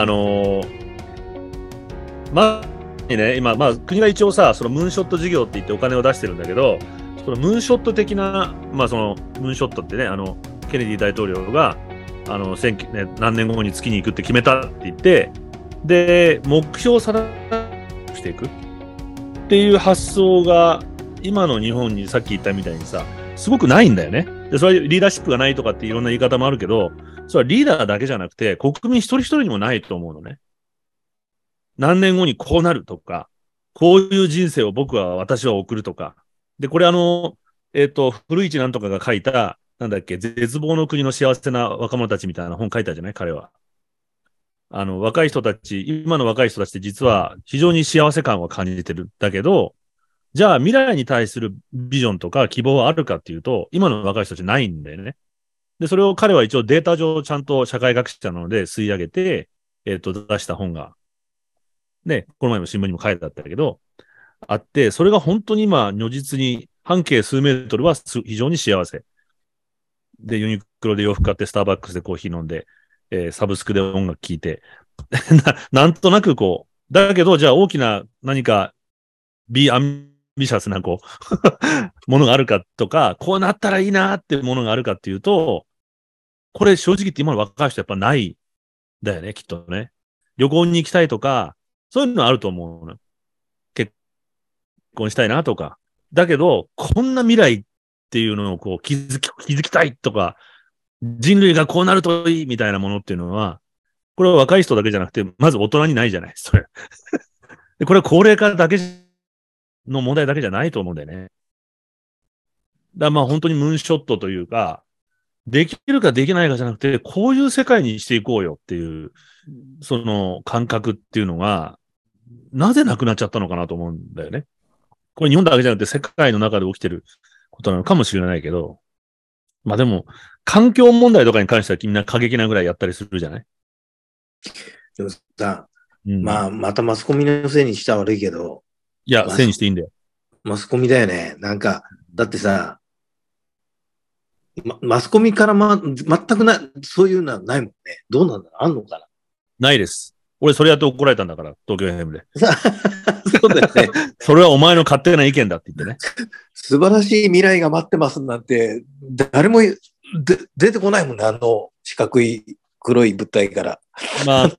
あのーまあ、ね、今、まあ、国が一応さ、そのムーンショット事業って言ってお金を出してるんだけど、そのムーンショット的な、まあ、そのムーンショットってね、あのケネディ大統領があの選挙、ね、何年後に月に行くって決めたって言って、で、目標を定めしていくっていう発想が、今の日本にさっき言ったみたいにさ、すごくないんだよね。で、それはリーダーシップがないとかっていろんな言い方もあるけど、それはリーダーだけじゃなくて、国民一人一人にもないと思うのね。何年後にこうなるとか、こういう人生を僕は、私は送るとか。で、これあの、えっ、ー、と、古市なんとかが書いた、なんだっけ、絶望の国の幸せな若者たちみたいな本書いたじゃない？彼は。あの、若い人たち、今の若い人たちって実は非常に幸せ感を感じてる。だけど、じゃあ未来に対するビジョンとか希望はあるかっていうと、今の若い人たちないんだよね。で、それを彼は一応データ上ちゃんと社会学者なので吸い上げて、えっ、ー、と、出した本がね、この前も新聞にも書いてあったけど、あって、それが本当に今、如実に半径数メートルは非常に幸せ。で、ユニクロで洋服買って、スターバックスでコーヒー飲んで、えー、サブスクで音楽聴いて な、なんとなくこう、だけど、じゃあ大きな何か、ビアンビシャスなこう ものがあるかとか、こうなったらいいなってものがあるかっていうと、これ正直言って今の若い人やっぱないだよね、きっとね。旅行に行きたいとか、そういうのあると思うの。結婚したいなとか。だけど、こんな未来っていうのをこう気づき、気づきたいとか、人類がこうなるといいみたいなものっていうのは、これは若い人だけじゃなくて、まず大人にないじゃない、それ。でこれは高齢化だけじの問題だけじゃないと思うんだよね。だまあ本当にムーンショットというか、できるかできないかじゃなくて、こういう世界にしていこうよっていう、その感覚っていうのが、なぜなくなっちゃったのかなと思うんだよね。これ日本だけじゃなくて世界の中で起きてることなのかもしれないけど、まあでも、環境問題とかに関してはみんな過激なぐらいやったりするじゃない？でもさ、うん、まあ、またマスコミのせいにしたら悪いけど。いや、せいにしていいんだよ。マスコミだよね。なんか、だってさ、ま、マスコミからま、全くな、そういうのはないもんね。どうなんだあんのかなないです。俺それやって怒られたんだから、東京 FM で。そうだよね。それはお前の勝手な意見だって言ってね。素晴らしい未来が待ってますなんて、誰もで出てこないもんね、あの四角い黒い物体から。まあ、あ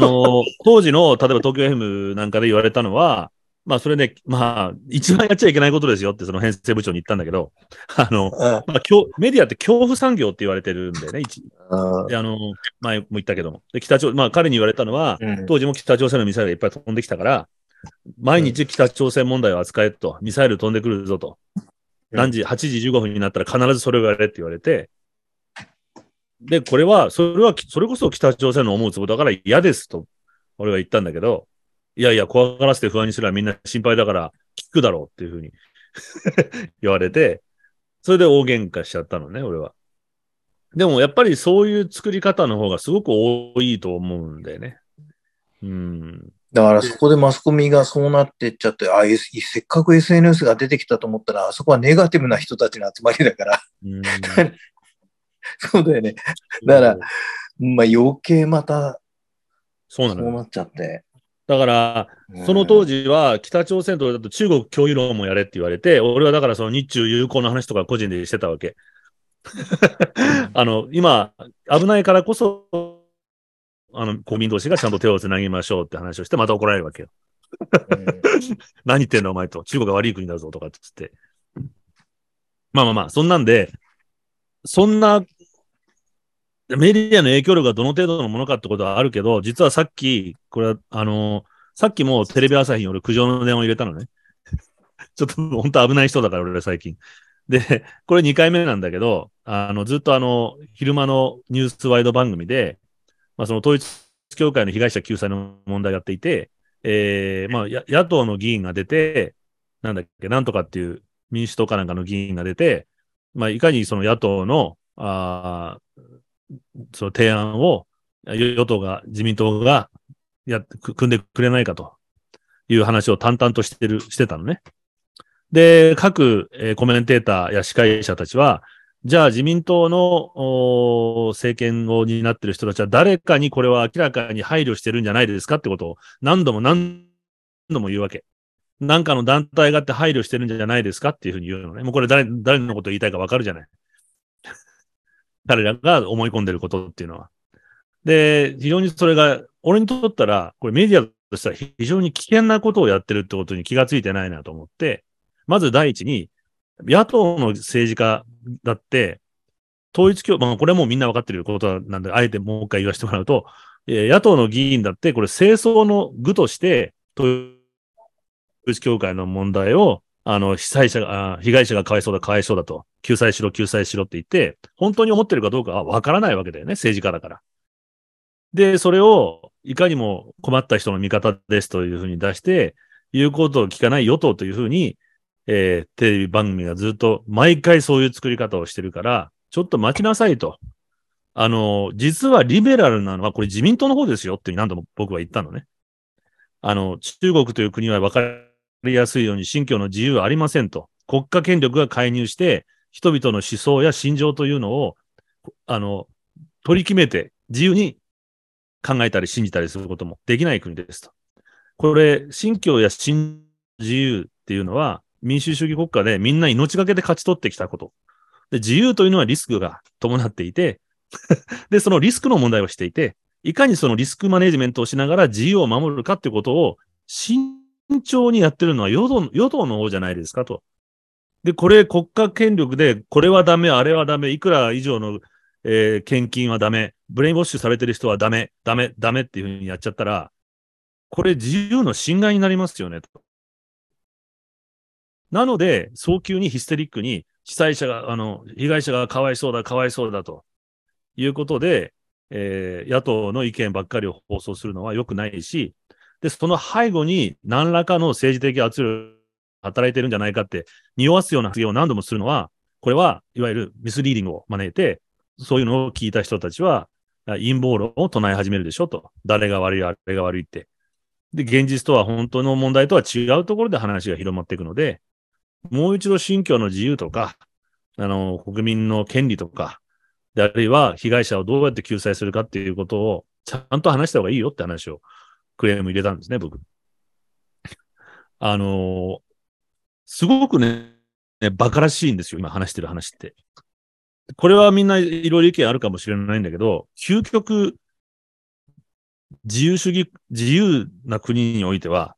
の、当時の、例えば東京 FM なんかで言われたのは、まあ、それで、まあ、一番やっちゃいけないことですよって、その編成部長に言ったんだけど、あの、まあ、メディアって恐怖産業って言われてるんだよね、一で、あの、前も言ったけども。で、北朝、まあ、彼に言われたのは、うん、当時も北朝鮮のミサイルがいっぱい飛んできたから、毎日北朝鮮問題を扱えと、ミサイル飛んでくるぞと。何時、8時15分になったら必ずそれをやれって言われて、で、これは、それは、それこそ北朝鮮の思うつぼだから嫌ですと、俺は言ったんだけど、いやいや、怖がらせて不安にすればみんな心配だから聞くだろうっていうふうに 言われて、それで大喧嘩しちゃったのね、俺は。でもやっぱりそういう作り方の方がすごく多いと思うんだよね。うん。だからそこでマスコミがそうなってっちゃって、ああ、せっかく SNS が出てきたと思ったら、あそこはネガティブな人たちの集まりだから。うん そうだよね。だから、まあ余計また、そうなの。そうなっちゃって。だから、その当時は北朝鮮とだと中国共有論もやれって言われて、俺はだからその日中友好の話とか個人でしてたわけ。あの、今、危ないからこそ、あの、国民同士がちゃんと手を繋ぎましょうって話をして、また怒られるわけよ。何言ってんだお前と。中国が悪い国だぞとかって言って。まあまあまあ、そんなんで、そんなメディアの影響力がどの程度のものかってことはあるけど、実はさっき、これは、あの、さっきもテレビ朝日に俺苦情の電話を入れたのね。ちょっと本当危ない人だから俺最近。で、これ2回目なんだけど、あの、ずっとあの、昼間のニュースワイド番組で、まあその統一教会の被害者救済の問題をやっていて、えー、まあ野党の議員が出て、なんだっけ、なんとかっていう民主党かなんかの議員が出て、まあいかにその野党の、あその提案を与党が、自民党がやって、組んでくれないかという話を淡々としてる、してたのね。で、各、えー、コメンテーターや司会者たちは、じゃあ自民党の政権を担ってる人たちは誰かにこれは明らかに配慮してるんじゃないですかってことを何度も何度も言うわけ。なんかの団体があって配慮してるんじゃないですかっていうふうに言うのね。もうこれ誰、誰のこと言いたいかわかるじゃない。彼らが思い込んでることっていうのは。で、非常にそれが、俺にとったら、これメディアとしては非常に危険なことをやってるってことに気がついてないなと思って、まず第一に、野党の政治家だって、統一教、まあこれはもうみんなわかってることなんで、あえてもう一回言わせてもらうと、野党の議員だって、これ清掃の具として、統一教会の問題を、あの、被災者が、被害者がかわいそうだ、かわいそうだと、救済しろ、救済しろって言って、本当に思ってるかどうかはわからないわけだよね、政治家だから。で、それを、いかにも困った人の味方ですというふうに出して、言うことを聞かない与党というふうに、えー、テレビ番組がずっと毎回そういう作り方をしてるから、ちょっと待ちなさいと。あの、実はリベラルなのはこれ自民党の方ですよって何度も僕は言ったのね。あの、中国という国は分かりやすいように信教の自由はありませんと。国家権力が介入して、人々の思想や心情というのを、あの、取り決めて自由に考えたり信じたりすることもできない国ですと。これ、信教や信自由っていうのは、民主主義国家でみんな命がけで勝ち取ってきたこと。で自由というのはリスクが伴っていて で、そのリスクの問題をしていて、いかにそのリスクマネジメントをしながら自由を守るかってことを慎慎重にやってるのは与党与党の方じゃないですかと。で、これ国家権力で、これはダメ、あれはダメ、いくら以上の、えー、献金はダメ、ブレインウォッシュされてる人はダメ、ダメ、ダメっていうふうにやっちゃったら、これ自由の侵害になりますよね、と。なので、早急にヒステリックに、被災者が、あの、被害者がかわいそうだ、かわいそうだということで、えー、野党の意見ばっかりを放送するのは良くないし、で、その背後に何らかの政治的圧力が働いてるんじゃないかって、匂わすような発言を何度もするのは、これは、いわゆるミスリーディングを招いて、そういうのを聞いた人たちは、陰謀論を唱え始めるでしょと。誰が悪い、あれが悪いって。で、現実とは本当の問題とは違うところで話が広まっていくので、もう一度信教の自由とか、あの、国民の権利とか、で、あるいは被害者をどうやって救済するかっていうことを、ちゃんと話した方がいいよって話を、クレーム入れたんですね、僕。あのすごくね、ね、馬鹿らしいんですよ、今話してる話って。これはみんないろいろ意見あるかもしれないんだけど、究極、自由主義、自由な国においては、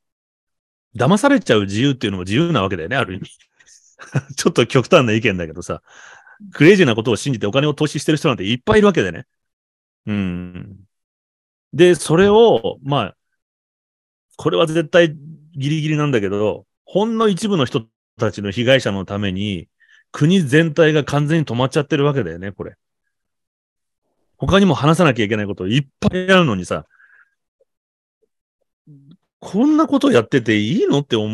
騙されちゃう自由っていうのも自由なわけだよね、ある意味。ちょっと極端な意見だけどさ、クレイジーなことを信じてお金を投資してる人なんていっぱいいるわけだよね。うん。で、それを、まあ、これは絶対ギリギリなんだけど、ほんの一部の人たちの被害者のために、国全体が完全に止まっちゃってるわけだよね、これ。他にも話さなきゃいけないこといっぱいあるのにさ、こんなことやってていいのって思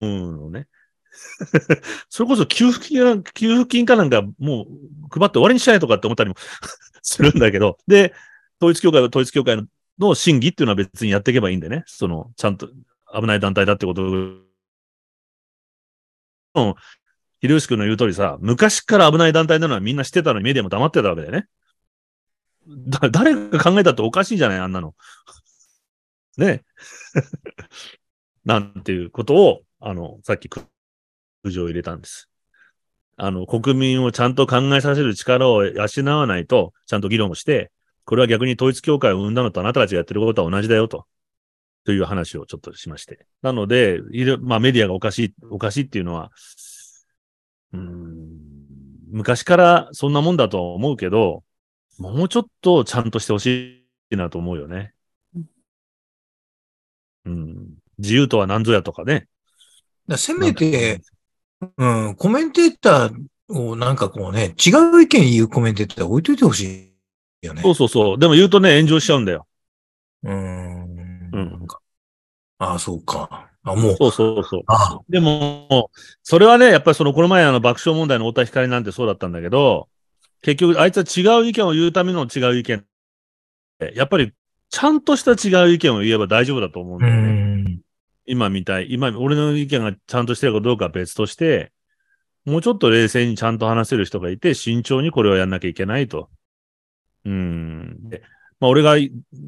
うのね。それこそ給付金が給付金かなんかもう配って終わりにしないとかって思ったりも するんだけど、で、統一教会は統一教会のの審議っていうのは別にやっていけばいいんでね、その、ちゃんと危ない団体だってことを、秀吉君の言う通りさ、昔から危ない団体なのはみんな知ってたのにメディアも黙ってたわけだよね。だ、誰が考えたっておかしいじゃないあんなの。ね。なんていうことを、あの、さっき苦情を入れたんです。あの、国民をちゃんと考えさせる力を養わないと、ちゃんと議論をして、これは逆に統一教会を生んだのとあなたたちがやってることは同じだよと。という話をちょっとしまして。なので、まあメディアがおかしい、おかしいっていうのは、うん、昔からそんなもんだと思うけど、もうちょっとちゃんとしてほしいなと思うよね。うん。自由とは何ぞやとかね。だせめて、うん、コメンテーターをなんかこうね、違う意見言うコメンテーター置いといてほしいよね。そうそうそう。でも言うとね、炎上しちゃうんだよ。うん。うん。ああ、そうか。あ、もう。そうそうそう。あでも、それはね、やっぱりその、この前あの爆笑問題の太田光なんてそうだったんだけど、結局、あいつは違う意見を言うための違う意見。やっぱり、ちゃんとした違う意見を言えば大丈夫だと思うんだよね。今みたい、今、俺の意見がちゃんとしてるかどうかは別として、もうちょっと冷静にちゃんと話せる人がいて、慎重にこれをやんなきゃいけないと。まあ、俺が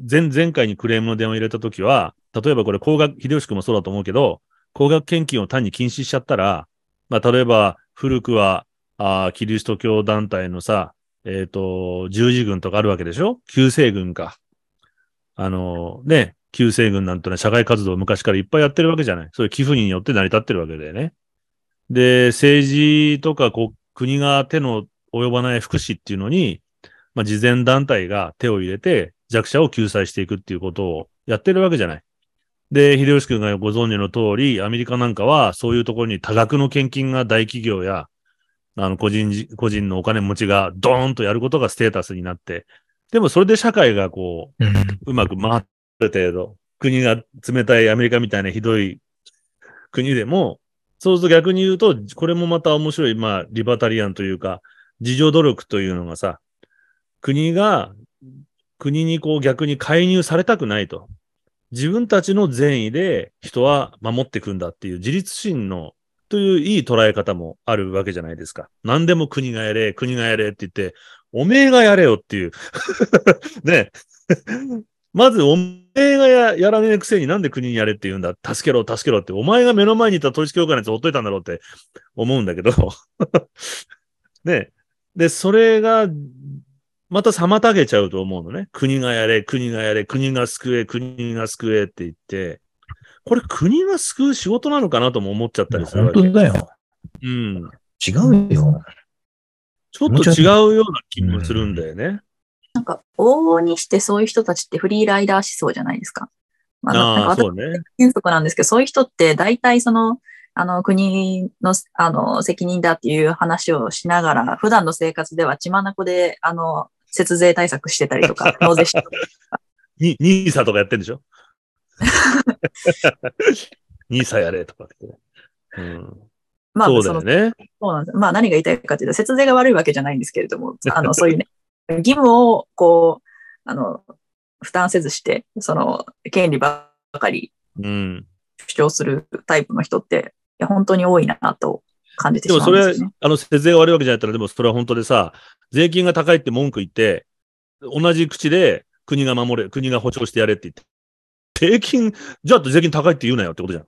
前、前回にクレームの電話入れたときは、例えばこれ、工学、秀吉君もそうだと思うけど、工学献金を単に禁止しちゃったら、まあ、例えば、古くは、あキリスト教団体のさ、えっ、ー、と、十字軍とかあるわけでしょ？旧世軍か。あの、ね、旧世軍なんてのは社会活動を昔からいっぱいやってるわけじゃない。そういう寄付によって成り立ってるわけだよね。で、政治とかこう国が手の及ばない福祉っていうのに、まあ、慈善団体が手を入れて弱者を救済していくっていうことをやってるわけじゃない。で、秀吉君がご存知の通り、アメリカなんかはそういうところに多額の献金が大企業や、あの、個人、個人のお金持ちがドーンとやることがステータスになって、でもそれで社会がこう、うまく回る程度、国が冷たいアメリカみたいなひどい国でも、そうすると逆に言うと、これもまた面白い、まあ、リバタリアンというか、自助努力というのがさ、国が、国にこう逆に介入されたくないと。自分たちの善意で人は守っていくんだっていう自立心のといういい捉え方もあるわけじゃないですか。何でも国がやれ、国がやれって言って、おめえがやれよっていう ね。まず、おめえがややらねえくせになんで国にやれって言うんだ？助けろ、助けろって。お前が目の前にいた統一教会のやつほっといたんだろうって思うんだけど ね。で、それが、また妨げちゃうと思うのね。国がやれ、国がやれ、国が救え、国が救えって言って、これ国が救う仕事なのかなとも思っちゃったりするわけ。本当だよ。うん。違うよ。ちょっと違うような気もするんだよね。なんか、往々にしてそういう人たちってフリーライダー思想じゃないですか。まあ、ああそうね。原則なんですけど、そういう人って大体その、あの、国の、あの、責任だっていう話をしながら、普段の生活では血眼で、あの、節税対策してたりとか、納税してたりとか。ニーサとかやってんでしょ？ニーサやれとかって。うん。まあ、そうだよね。そうなんです。まあ、何が言いたいかというと、節税が悪いわけじゃないんですけれども、あの、そういうね、義務を、こう、あの、負担せずして、その、権利ばかり主張するタイプの人って、いや、本当に多いなと感じてしまうんですよ、ね、でもそれ、あの、節税が悪いわけじゃないったら、でもそれは本当でさ、税金が高いって文句言って、同じ口で国が守れ、国が保障してやれって言って、税金、じゃあ税金高いって言うなよってことじゃん。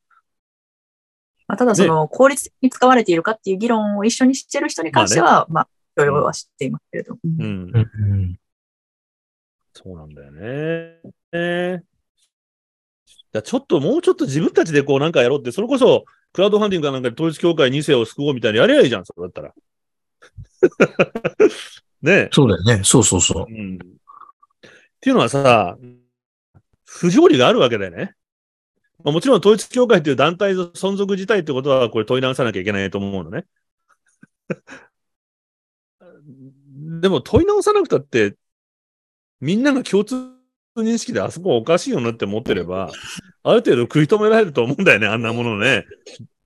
まあ、ただその、効率に使われているかっていう議論を一緒にしてる人に関しては、まあ、ね、まあ、許容は知っていますけれど。うん。うん、そうなんだよね。えー、ちょっと、もうちょっと自分たちでこうなんかやろうって、それこそ、クラウドファンディングかなんかで統一教会2世を救おうみたいにやりゃいいじゃん、それだったら。ねそうだよね。そうそうそう。うん、っていうのはさ、不条理があるわけだよね。まあ、もちろん統一教会という団体の存続自体ってことは、これ問い直さなきゃいけないと思うのね。でも問い直さなくたって、みんなが共通認識であそこおかしいよなって思ってれば、ある程度食い止められると思うんだよね、あんなものね。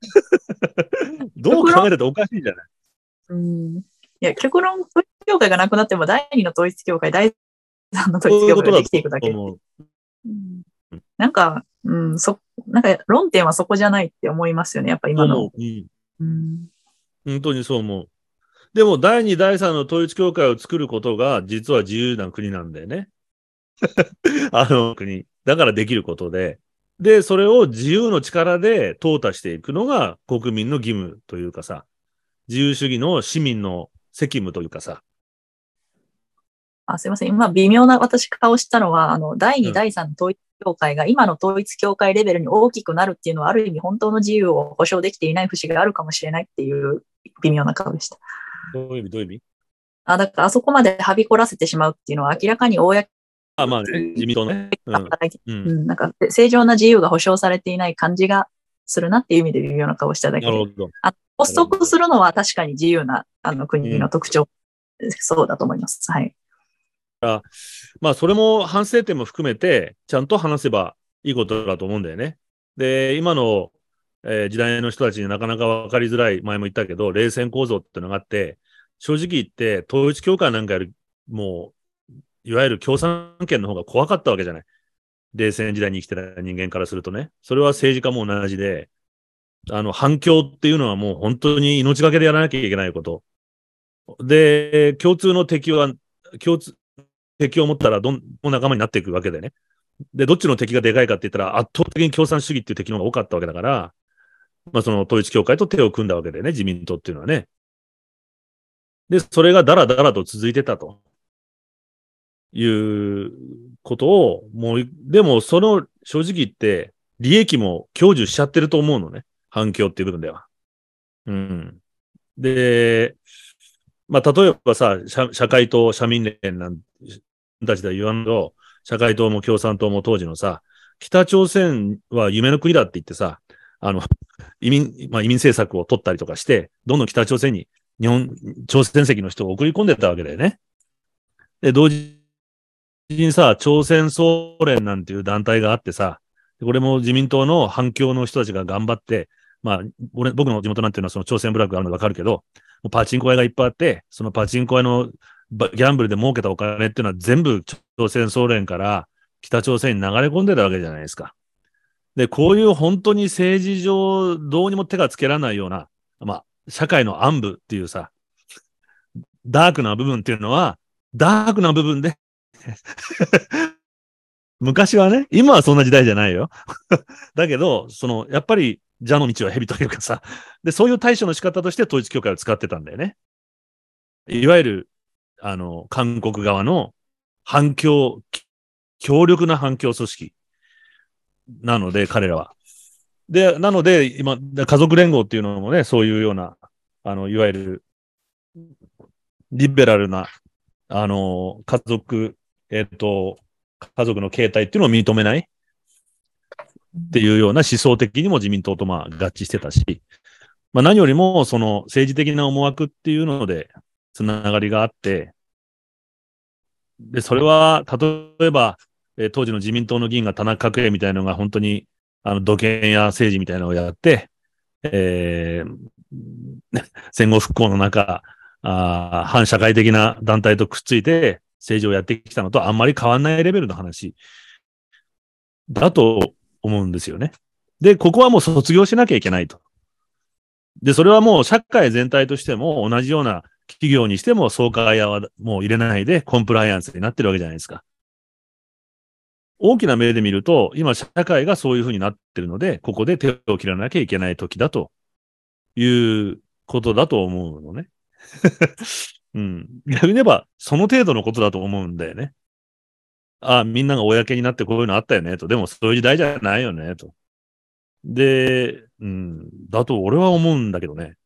どう考えたっておかしいじゃない。うん。いや、極論、統一教会がなくなっても、第二の統一教会、第三の統一教会ができていくだけ。ううん、なんか、うん、そ、なんか論点はそこじゃないって思いますよね、やっぱ今の。うん。うん、本当にそう思う。でも、第2、第3の統一教会を作ることが、実は自由な国なんだよね。あの国。だからできることで。で、それを自由の力で淘汰していくのが国民の義務というかさ、自由主義の市民の責務というかさ。あすいません。今、微妙な私顔したのは、あの、第2、第3の統一教会が今の統一教会レベルに大きくなるっていうのは、ある意味本当の自由を保障できていない節があるかもしれないっていう微妙な顔でした。どういう意味？どういう意味？あ、だからあそこまではびこらせてしまうっていうのは明らかに公あ、まあね、自民党ね。うん、なんか正常な自由が保障されていない感じがするなっていう意味で微妙な顔しただけで。なるほど。あ発足するのは確かに自由なあの国の特徴、うん、そうだと思います。はい。あまあ、それも反省点も含めて、ちゃんと話せばいいことだと思うんだよね。で、今のえー、時代の人たちになかなか分かりづらい、前も言ったけど、冷戦構造っていうのがあって、正直言って、統一教会なんかより、もう、いわゆる共産権の方が怖かったわけじゃない。冷戦時代に生きてた人間からするとね。それは政治家も同じで、あの、反響っていうのはもう本当に命がけでやらなきゃいけないこと。で、共通の敵は、共通、敵を持ったらどんどん仲間になっていくわけでね。で、どっちの敵がでかいかって言ったら圧倒的に共産主義っていう敵の方が多かったわけだから、まあその統一教会と手を組んだわけでね、自民党っていうのはね。で、それがだらだらと続いてたと。いうことを、もう、でもその正直言って利益も享受しちゃってると思うのね。反響っていう部分では。うん。で、まあ、例えばさ、社社会党、社民連なんたちでは言わんと、社会党も共産党も当時のさ、北朝鮮は夢の国だって言ってさ、あの、移民、まあ、移民政策を取ったりとかして、どんどん北朝鮮に日本、朝鮮籍の人を送り込んでたわけだよね。で、同時にさ、朝鮮総連なんていう団体があってさ、これも自民党の反響の人たちが頑張って、まあ、俺、僕の地元なんていうのはその朝鮮ブラックがあるのわかるけど、パチンコ屋がいっぱいあって、そのパチンコ屋のギャンブルで儲けたお金っていうのは全部朝鮮総連から北朝鮮に流れ込んでたわけじゃないですか。で、こういう本当に政治上どうにも手がつけられないような、まあ、社会の暗部っていうさ、ダークな部分っていうのは、ダークな部分で 昔はね、今はそんな時代じゃないよ。だけど、その、やっぱり、蛇の道は蛇というかさ、で、そういう対処の仕方として統一教会を使ってたんだよね。いわゆる、あの、韓国側の反響、強力な反響組織なので、彼らは。で、なので、今、家族連合っていうのもね、そういうような、あの、いわゆる、リベラルな、あの、家族、えっ、と、家族の形態っていうのを認めないっていうような思想的にも自民党とまあ合致してたし、まあ何よりもその政治的な思惑っていうのでつながりがあって、で、それは、例えば、えー、当時の自民党の議員が田中角栄みたいなのが本当に、あの、土建や政治みたいなのをやって、えー、戦後復興の中、あ反社会的な団体とくっついて政治をやってきたのとあんまり変わんないレベルの話だと思うんですよね。で、ここはもう卒業しなきゃいけないと。で、それはもう社会全体としても同じような企業にしても総会はもう入れないでコンプライアンスになってるわけじゃないですか。大きな目で見ると、今社会がそういうふうになってるので、ここで手を切らなきゃいけない時だということだと思うのね。うん。逆に言えば、その程度のことだと思うんだよね。ああ、みんなが公になってこういうのあったよね、と。でもそういう時代じゃないよね、と。で、うん、だと俺は思うんだけどね。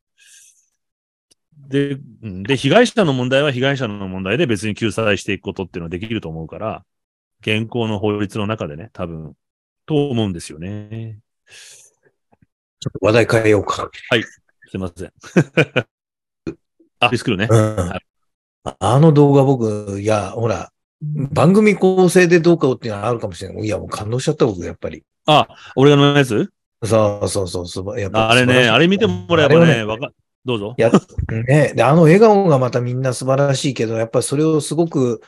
で、で、被害者の問題は被害者の問題で別に救済していくことっていうのはできると思うから、現行の法律の中でね、多分、と思うんですよね。ちょっと話題変えようか。はい。すいません。あ、リスクルね、うんはい。あの動画僕、いや、ほら、番組構成でどうかっていうのはあるかもしれない。いや、もう感動しちゃった僕、やっぱり。あ、俺がのやつ？そうそうそうそう。やっぱあれね、あれ見てもらえばね、わ、か、どうぞ。や、ね、で、あの笑顔がまたみんな素晴らしいけど、やっぱりそれをすごく、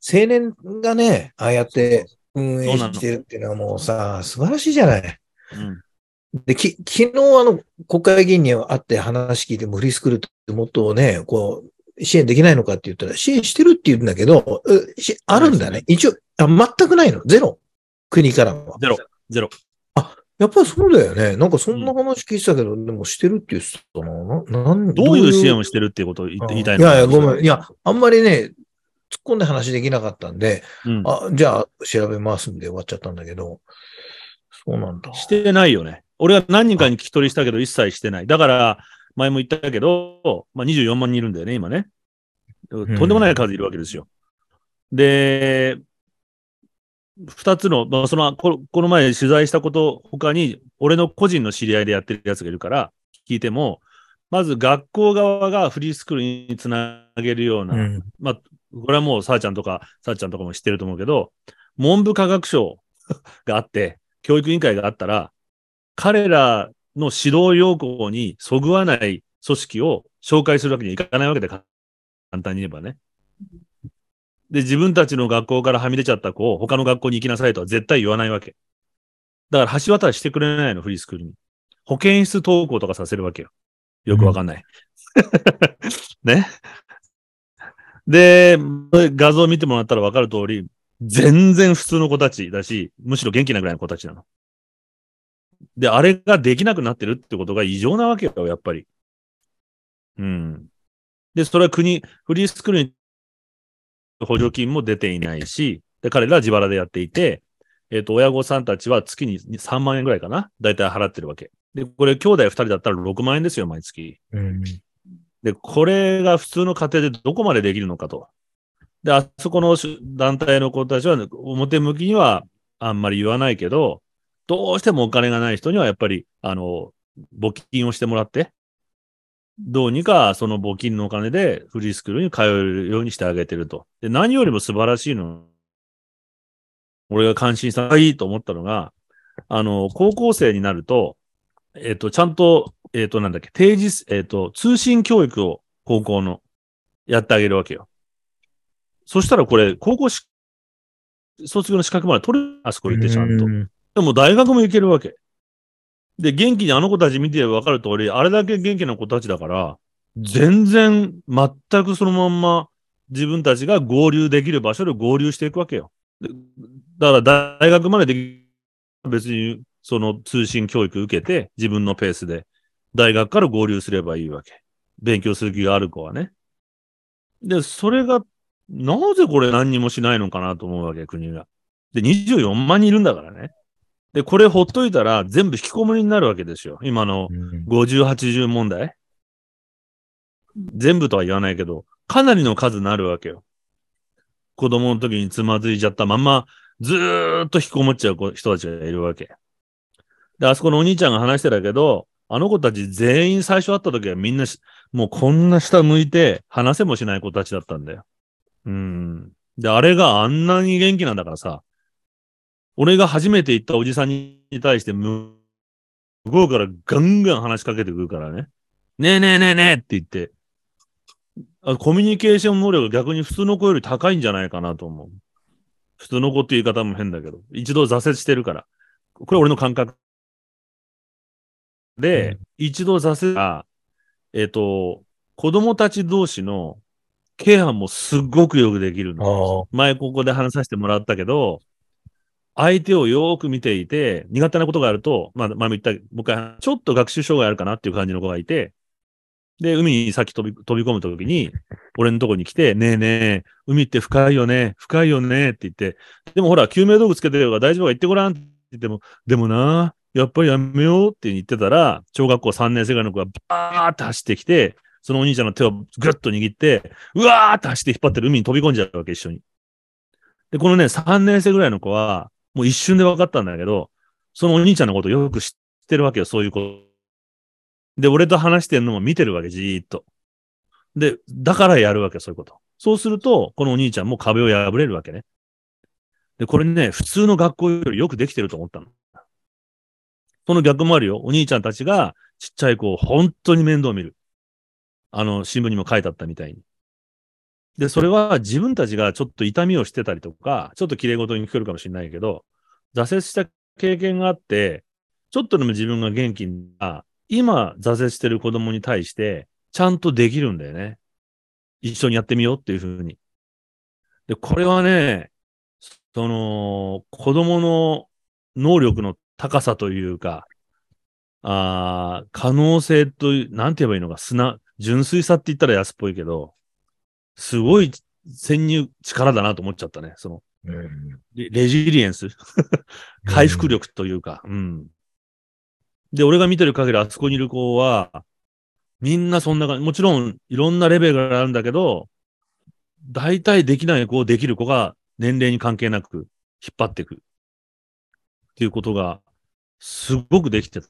青年がね、ああやって運営してるっていうのはもうさ、素晴らしいじゃない。うんで、き、昨日あの、国会議員に会って話聞いてもフリースクールってもっとね、こう、支援できないのかって言ったら、支援してるって言うんだけど、あるんだね。一応、あ、全くないの。ゼロ。国からは。ゼロ。ゼロ。あ、やっぱりそうだよね。なんかそんな話聞いてたけど、うん、でもしてるって言ってたな。な、なんどういう支援をしてるっていうことを言いたいのいやいや、ごめん。いや、あんまりね、突っ込んで話できなかったんで、うん、あ、じゃあ調べますんで終わっちゃったんだけど、そうなんだ。してないよね。俺は何人かに聞き取りしたけど一切してない。だから、前も言ったけど、まあ、24万人いるんだよね、今ね。とんでもない数いるわけですよ。うん、で、二つの、まあ、そのこ、この前取材したこと他に、俺の個人の知り合いでやってるやつがいるから、聞いても、まず学校側がフリースクールにつなげるような、うん、まあ、これはもうさあちゃんとか、さあちゃんとかも知ってると思うけど、文部科学省があって、教育委員会があったら、彼らの指導要項にそぐわない組織を紹介するわけにはいかないわけで、簡単に言えばね。で、自分たちの学校からはみ出ちゃった子を他の学校に行きなさいとは絶対言わないわけ。だから橋渡ししてくれないの、フリースクールに。保健室登校とかさせるわけよ。よくわかんない。ね。で、画像見てもらったらわかる通り、全然普通の子たちだし、むしろ元気なぐらいの子たちなの。で、あれができなくなってるってことが異常なわけよ、やっぱり。うん。で、それは国、フリースクールに補助金も出ていないし、で、彼らは自腹でやっていて、えっ、ー、と、親御さんたちは月に3万円ぐらいかな大体払ってるわけ。で、これ兄弟2人だったら6万円ですよ、毎月。うん、で、これが普通の家庭でどこまでできるのかと。で、あそこの団体の子たちは、表向きにはあんまり言わないけど、どうしてもお金がない人にはやっぱり、あの、募金をしてもらって、どうにかその募金のお金でフリースクールに通えるようにしてあげてると。で、何よりも素晴らしいの、俺が感心したいいと思ったのが、あの、高校生になると、えっ、と、ちゃんと、えっ、と、なんだっけ、定時、えっ、と、通信教育を高校のやってあげるわけよ。そしたらこれ、高校し、卒業の資格まで取る、あそこ行ってちゃんと。でも大学も行けるわけ。で、元気にあの子たち見てわかる通り、あれだけ元気な子たちだから、全然、全くそのまんま自分たちが合流できる場所で合流していくわけよ。だから大学まででき、別にその通信教育受けて、自分のペースで、大学から合流すればいいわけ。勉強する気がある子はね。で、それが、なぜこれ何にもしないのかなと思うわけ、国が。で、24万人いるんだからね。で、これほっといたら全部引きこもりになるわけですよ。今の50、80問題。全部とは言わないけど、かなりの数になるわけよ。子供の時につまずいちゃったまんま、ずーっと引きこもっちゃう人たちがいるわけ。で、あそこのお兄ちゃんが話してたけど、あの子たち全員最初会った時はみんなもうこんな下向いて話せもしない子たちだったんだよ。うん。で、あれがあんなに元気なんだからさ、俺が初めて行ったおじさんに対して向こうからガンガン話しかけてくるからね。ねえねえねえねえって言って、コミュニケーション能力が逆に普通の子より高いんじゃないかなと思う。普通の子って言い方も変だけど、一度挫折してるから。これ俺の感覚で、うん、一度挫折が、えっ、ー、と、子供たち同士のケアもすっごくよくできるの。前ここで話させてもらったけど、相手をよーく見ていて、苦手なことがあると、まあ、前も言った、もう一回、ちょっと学習障害あるかなっていう感じの子がいて、で、海に先飛び飛び込むときに、俺のとこに来て、ねえねえ、海って深いよね、深いよねって言って、でもほら、救命道具つけてるから大丈夫か言ってごらんって言っても、でもな、やっぱりやめようって言ってたら、小学校3年生ぐらいの子がバーって走ってきて、そのお兄ちゃんの手をぐっと握って、うわーって走って引っ張ってる海に飛び込んじゃうわけ、一緒に。で、このね、3年生ぐらいの子は、もう一瞬で分かったんだけど、そのお兄ちゃんのことよく知ってるわけよ、そういう子。で、俺と話してるのも見てるわけ、じーっと。で、だからやるわけ、そういうこと。そうすると、このお兄ちゃんも壁を破れるわけね。で、これね、普通の学校よりよくできてると思ったの。その逆もあるよ。お兄ちゃんたちがちっちゃい子を本当に面倒見る。あの、新聞にも書いてあったみたいに。で、それは自分たちがちょっと痛みをしてたりとか、ちょっと綺麗事に聞こえるかもしれないけど、挫折した経験があって、ちょっとでも自分が元気な、今挫折してる子供に対して、ちゃんとできるんだよね。一緒にやってみようっていうふうに。で、これはね、その、子供の能力の高さというか、あ可能性という、なんて言えばいいのか、砂、純粋さって言ったら安っぽいけど、すごい潜入力だなと思っちゃったね。その、うん、レジリエンス回復力というか、うん、うん。で、俺が見てる限りあそこにいる子は、みんなそんな感じ、もちろんいろんなレベルがあるんだけど、大体できない子をできる子が年齢に関係なく引っ張っていく。っていうことがすごくできてた。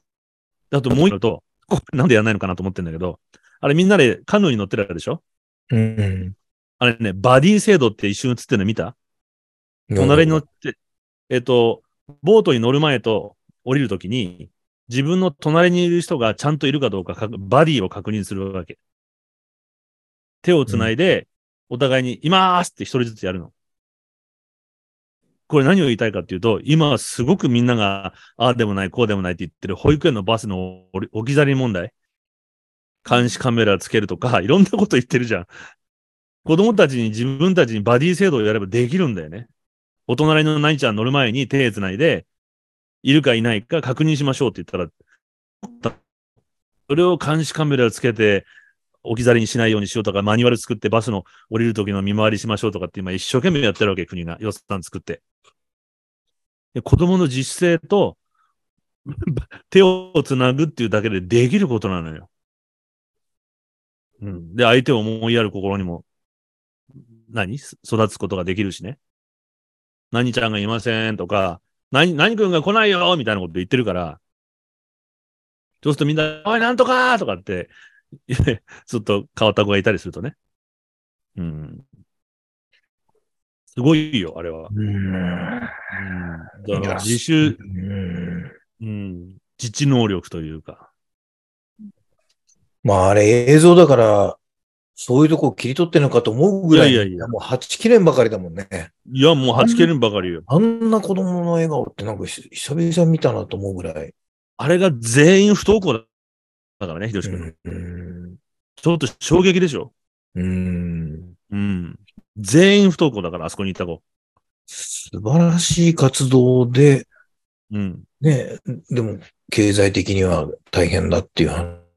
あともう一個と、なんでやんないのかなと思ってんだけど、あれみんなでカヌーに乗ってるでしょ？うん。あれね、バディ制度って一瞬映ってるの見た？隣に乗って、えっ、ー、と、ボートに乗る前と降りるときに、自分の隣にいる人がちゃんといるかどうかバディを確認するわけ。手をつないで、お互いに、いまーすって一人ずつやるの。これ何を言いたいかっていうと、今すごくみんなが、ああでもない、こうでもないって言ってる保育園のバスの置き去り問題。監視カメラつけるとか、いろんなこと言ってるじゃん。子供たちに自分たちにバディ制度をやればできるんだよね。お隣の何ちゃん乗る前に手繋いで、いるかいないか確認しましょうって言ったら、それを監視カメラをつけて、置き去りにしないようにしようとか、マニュアル作ってバスの降りる時の見回りしましょうとかって今一生懸命やってるわけ、国が予算作って。で子供の自主性と 手をつなぐっていうだけでできることなのよ。うん。で、相手を思いやる心にも、何？育つことができるしね。何ちゃんがいませんとか、何、何くんが来ないよみたいなこと言ってるから、そうするとみんな、おい、なんとかとかって、ずっと変わった子がいたりするとね。うん。すごいよ、あれは。うん。だから自主、うん、自治能力というか。まあ、あれ映像だから、そういうとこ切り取ってるのかと思うぐらい。いやいやいや。もう8切れんばかりだもんね。いや、もう8切れんばかりよ。あんな子供の笑顔ってなんか久々見たなと思うぐらい。あれが全員不登校だからね、ひどしん。ちょっと衝撃でしょ。うん。うん。全員不登校だから、あそこにいた子。素晴らしい活動で、うん。ねでも、経済的には大変だっていう話。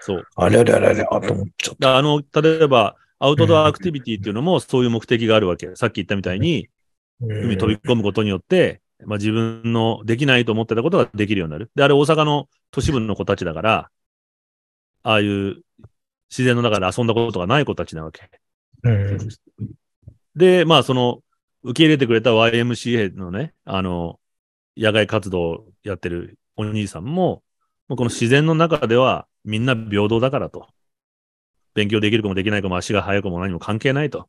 そう。あれあれあれあれ、あと思っちゃった。あの、例えば、アウトドアアクティビティっていうのもそういう目的があるわけ。さっき言ったみたいに、海飛び込むことによって、まあ自分のできないと思ってたことができるようになる。で、あれ大阪の都市部の子たちだから、ああいう自然の中で遊んだことがない子たちなわけ。で、まあその、受け入れてくれた YMCA のね、あの、野外活動をやってるお兄さんも、この自然の中ではみんな平等だからと。勉強できる子もできない子も足が速くも何も関係ないと。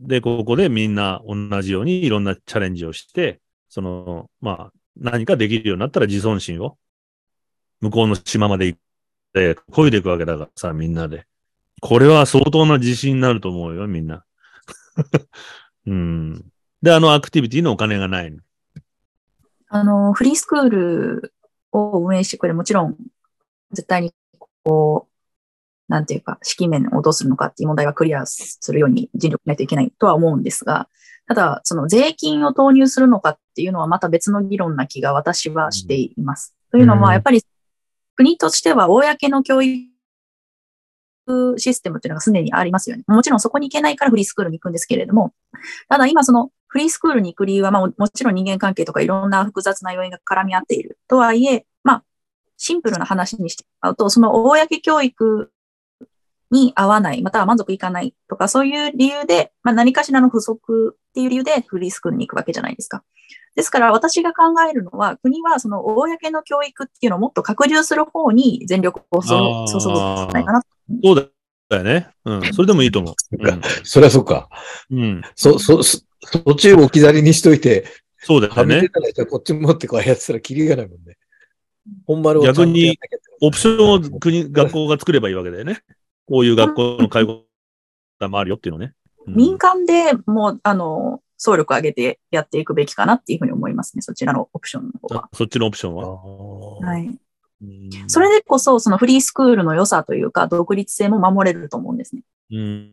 で、ここでみんな同じようにいろんなチャレンジをして、その、まあ、何かできるようになったら自尊心を向こうの島まで行って、漕いでいくわけだからさ、みんなで。これは相当な自信になると思うよ、みんな。うん。で、あのアクティビティのお金がないの。あの、フリースクールを運営してくれ、もちろん絶対にこう、なんていうか、資金面をどうするのかっていう問題はクリアするように尽力しないといけないとは思うんですが、ただ、その税金を投入するのかっていうのはまた別の議論な気が私はしています。うん、というのは、やっぱり国としては公の教育システムっていうのがすでにありますよね。もちろんそこに行けないからフリースクールに行くんですけれども、ただ今そのフリースクールに行く理由は、まあもちろん人間関係とかいろんな複雑な要因が絡み合っている。とはいえ、まあシンプルな話にしてしまうと、その公教育に合わない、または満足いかないとか、そういう理由で、まあ、何かしらの不足っていう理由でフリースクールに行くわけじゃないですか。ですから私が考えるのは、国はその公の教育っていうのをもっと拡充する方に全力を注ぐんじゃないかな。そうだよね。うん。それでもいいと思う。うん、そりゃそうか。うん。そ、そ、そ、途中置き去りにしといて、そうだよね。こっち持ってこうやってたらキリがないもんね。本丸を逆に、オプションを国、学校が作ればいいわけだよね。こういう学校の介護もあるよっていうのね。うん、民間でもう、あの、総力上げてやっていくべきかなっていうふうに思いますね。そちらのオプションの方は。そっちのオプションは？はい。それでこそ、そのフリースクールの良さというか、独立性も守れると思うんですね。うん。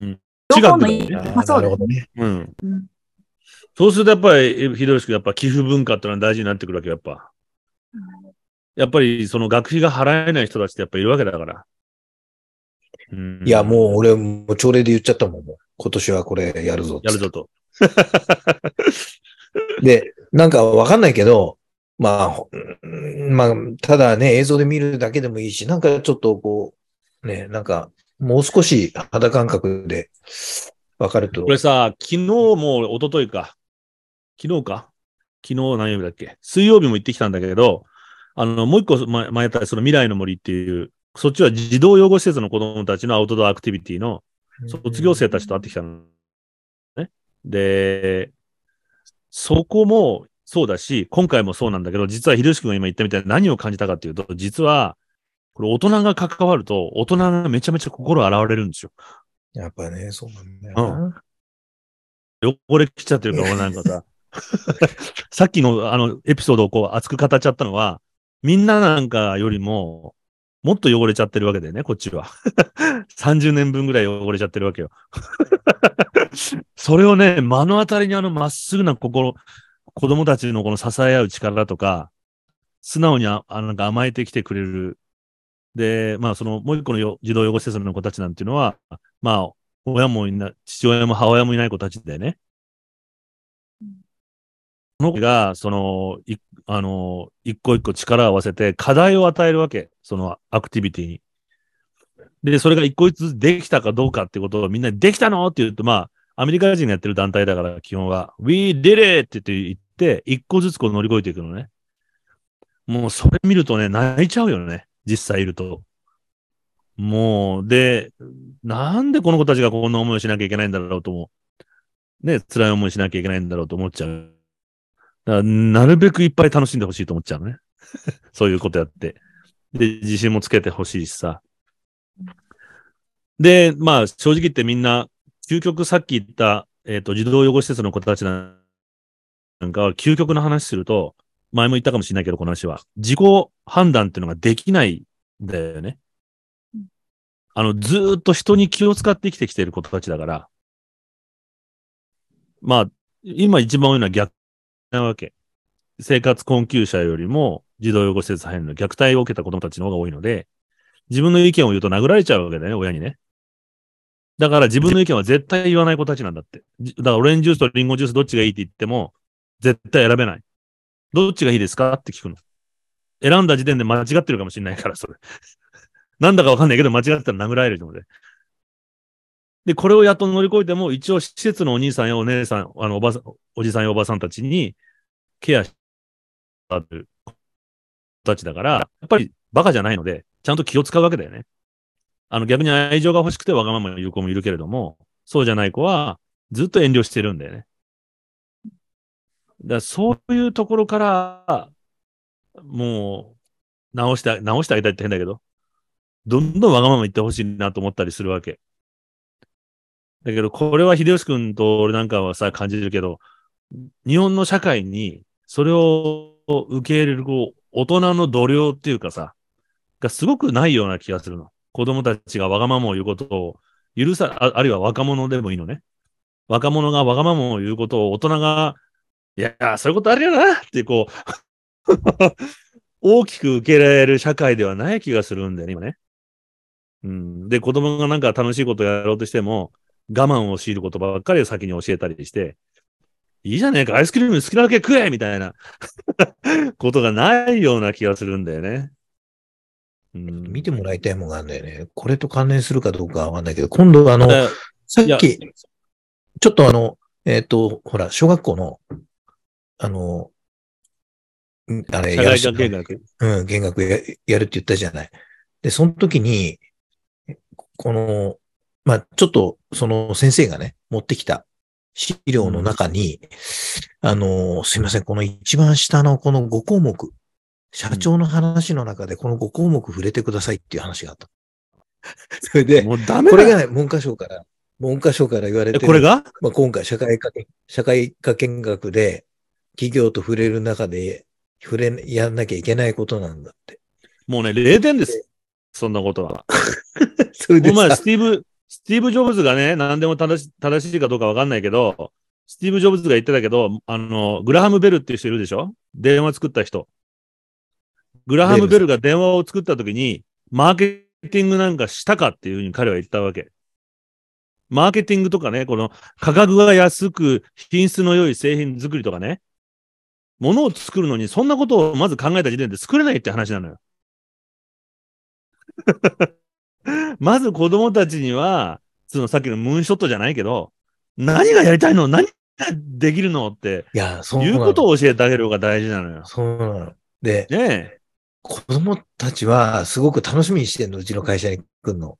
うん。違うのいい。まあそうですね。うん。うん、そうするとやっぱり、ひどいしくやっぱ寄付文化ってのは大事になってくるわけやっぱ。やっぱりその学費が払えない人たちってやっぱいるわけだから。うん、いや、もう俺も朝礼で言っちゃったもん。今年はこれやるぞ。やるぞと。で、なんかわかんないけど、まあ、まあ、ただね、映像で見るだけでもいいし、なんかちょっとこう、ね、なんか、もう少し肌感覚でわかると。これさ、昨日も一昨日か。昨日か？昨日何曜日だっけ？水曜日も行ってきたんだけど、あの、もう一個前やったその未来の森っていう、そっちは児童養護施設の子供たちのアウトドアアクティビティの卒業生たちと会ってきたの。ね。で、そこもそうだし、今回もそうなんだけど、実はひろし君が今言ったみたいに何を感じたかっていうと、実は、これ大人が関わると、大人がめちゃめちゃ心洗われるんですよ。やっぱね、そうなんだよ、うん。汚れきちゃってるから、俺なんかさ。さっきのあのエピソードをこう熱く語っちゃったのは、みんななんかよりも、もっと汚れちゃってるわけだよね、こっちは。30年分ぐらい汚れちゃってるわけよ。それをね、目の当たりにあのまっすぐな心、子供たちのこの支え合う力だとか、素直にあなんか甘えてきてくれる。で、まあそのもう一個の児童養護施設の子たちなんていうのは、まあ親もいな、父親も母親もいない子たちだよね。この子が、その、い、あの、一個一個力を合わせて課題を与えるわけ。そのアクティビティに。で、それが一個一つできたかどうかってことをみんなできたの？って言うと、まあ、アメリカ人がやってる団体だから基本は、We did it! って言って、一個ずつこう乗り越えていくのね。もうそれ見るとね、泣いちゃうよね。実際いると。もう、で、なんでこの子たちがこんな思いをしなきゃいけないんだろうと思う。ね、辛い思いしなきゃいけないんだろうと思っちゃう。なるべくいっぱい楽しんでほしいと思っちゃうね。そういうことやって。で、自信もつけてほしいしさ。で、まあ、正直言ってみんな、究極さっき言った、えっ、ー、と、児童養護施設の子たちなんかは、究極の話すると、前も言ったかもしれないけど、この話は。自己判断っていうのができないんだよね。あの、ずっと人に気を使って生きてきている子たちだから。まあ、今一番多いのは逆なわけ。生活困窮者よりも児童養護施設入るの虐待を受けた子供たちの方が多いので、自分の意見を言うと殴られちゃうわけだよね、親にね。だから自分の意見は絶対言わない子たちなんだって。だからオレンジジュースとリンゴジュースどっちがいいって言っても、絶対選べない。どっちがいいですかって聞くの。選んだ時点で間違ってるかもしれないから、それ。なんだかわかんないけど、間違ってたら殴られるので。で、これをやっと乗り越えても、一応施設のお兄さんやお姉さん、あの、おばさん、おじさんやおばさんたちにケアしたる子たちだから、やっぱりバカじゃないので、ちゃんと気を使うわけだよね。あの、逆に愛情が欲しくてわがまま言う子もいるけれども、そうじゃない子はずっと遠慮してるんだよね。だそういうところから、もう、直して、直してあげたいって変だけど、どんどんわがまま言ってほしいなと思ったりするわけ。だけど、これは秀吉君と俺なんかはさ、感じるけど、日本の社会に、それを受け入れる、こう、大人の度量っていうかさ、がすごくないような気がするの。子供たちがわがままを言うことを許さ、ああるいは若者でもいいのね。若者がわがままを言うことを大人が、いや、そういうことあるよなってこう 大きく受け入れる社会ではない気がするんだよね、今ね。うん。で、子供がなんか楽しいことをやろうとしても、我慢を強いることばっかりを先に教えたりして、いいじゃねえか、アイスクリーム好きなだけ食えみたいな ことがないような気がするんだよね。うん、見てもらいたいものがあるんだよね。これと関連するかどうかわかんないけど、今度あの、さっき、ちょっとあの、えっ、ー、と、ほら、小学校の、あの、あれ、やる見学うん、見学ややるって言ったじゃない。で、その時に、この、まあ、ちょっと、その先生がね、持ってきた資料の中に、あの、すいません、この一番下のこの5項目、社長の話の中でこの5項目触れてくださいっていう話があった。それで、もうダメこれがね、文科省から、文科省から言われてこれが？まあ、今回社会科見、社会科見学で企業と触れる中で触れ、やんなきゃいけないことなんだって。もうね、0点です。そんなことは。それでお前、スティーブ、スティーブ・ジョブズがね、何でも正し正しいかどうかわかんないけど、スティーブ・ジョブズが言ってたけど、あの、グラハム・ベルっていう人いるでしょ？電話作った人。グラハム・ベルが電話を作った時に、マーケティングなんかしたかっていうふうに彼は言ったわけ。マーケティングとかね、この価格が安く品質の良い製品作りとかね、物を作るのにそんなことをまず考えた時点で作れないって話なのよ。まず子供たちには、そのさっきのムーンショットじゃないけど、何がやりたいの？何ができるの？って、いや、そういうことを教えてあげる方が大事なのよ。そうなの。で、ねえ。子供たちはすごく楽しみにしてんの、うちの会社に来るの。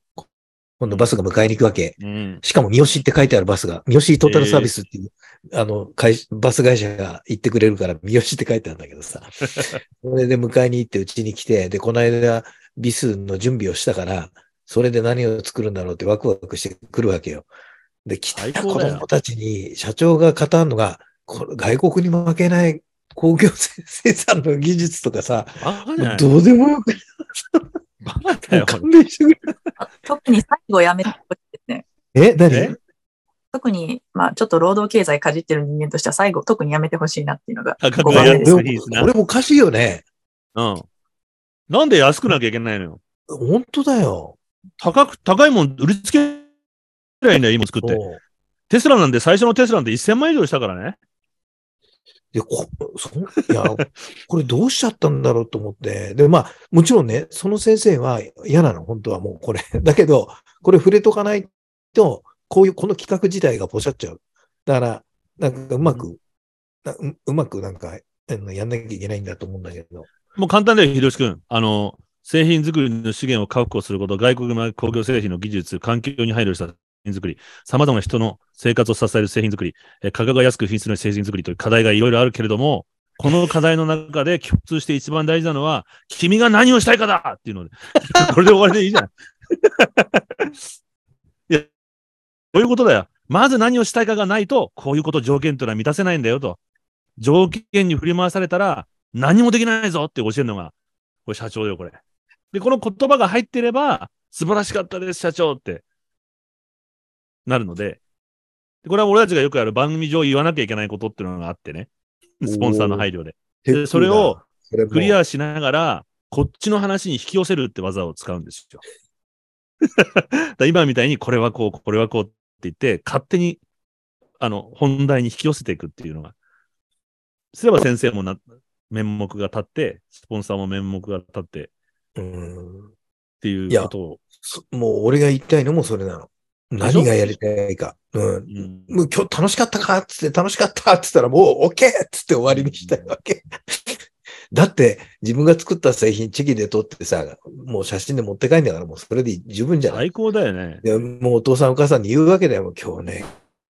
今度バスが迎えに行くわけ。うん、しかも三好って書いてあるバスが、三好トータルサービスっていう、えー、あの、会バス会社が行ってくれるから三好って書いてあるんだけどさ。それで迎えに行ってうちに来て、で、この間、ビスの準備をしたから、それで何を作るんだろうってワクワクしてくるわけよ。で、来た子供たちに社長が語るのが、外国に負けない工業生産の技術とかさ、どうでもよくバカだよ。勘弁してくれ。特に最後やめてほしいですね。え、何？え？特に、まあ、ちょっと労働経済かじってる人間としては最後、特にやめてほしいなっていうのが。価格ごが安めんなさいいですな。これもおかしいよね。うん。なんで安くなきゃいけないのよ。本当だよ。高く、高いもん売りつけりゃいいんだよ、今作って。テスラなんで最初のテスラなんて1000万以上したからね。でこそいや、これどうしちゃったんだろうと思って。で、まあ、もちろんね、その先生は嫌なの、本当はもうこれ。だけど、これ触れとかないと、こういう、この企画自体がポシャっちゃう。だから、なんかうまく、なううまくなんか、やんなきゃいけないんだと思うんだけど。もう簡単だよ、ひろしくん。あの、製品作りの資源を確保すること、外国の工業製品の技術、環境に配慮した製品作り、様々な人の生活を支える製品作り、え価格が安く品質の製品作りという課題がいろいろあるけれども、この課題の中で共通して一番大事なのは、君が何をしたいかだっていうので、これで終わりでいいじゃん。いや、そういうことだよ。まず何をしたいかがないと、こういうこと条件というのは満たせないんだよと。条件に振り回されたら、何もできないぞって教えるのが、これ社長だよ、これ。で、この言葉が入ってれば、素晴らしかったです、社長って、なるので、でこれは俺たちがよくやる番組上言わなきゃいけないことっていうのがあってね。スポンサーの配慮で。でそれをクリアしながら、こっちの話に引き寄せるって技を使うんですよ。今みたいに、これはこう、これはこうって言って、勝手に、あの、本題に引き寄せていくっていうのが。すれば先生もな、面目が立って、スポンサーも面目が立ってっうんていうことを。そもう俺が言いたいのもそれなの。何がやりたいか。うん。うんもう今日楽しかったかっつって楽しかったっつったらもう OK! っつって終わりにしたいわけ。だって自分が作った製品チキで撮ってさ、もう写真で持って帰んだからもうそれで十分じゃない？最高だよね。でもうお父さんお母さんに言うわけだよ。もう今日ね、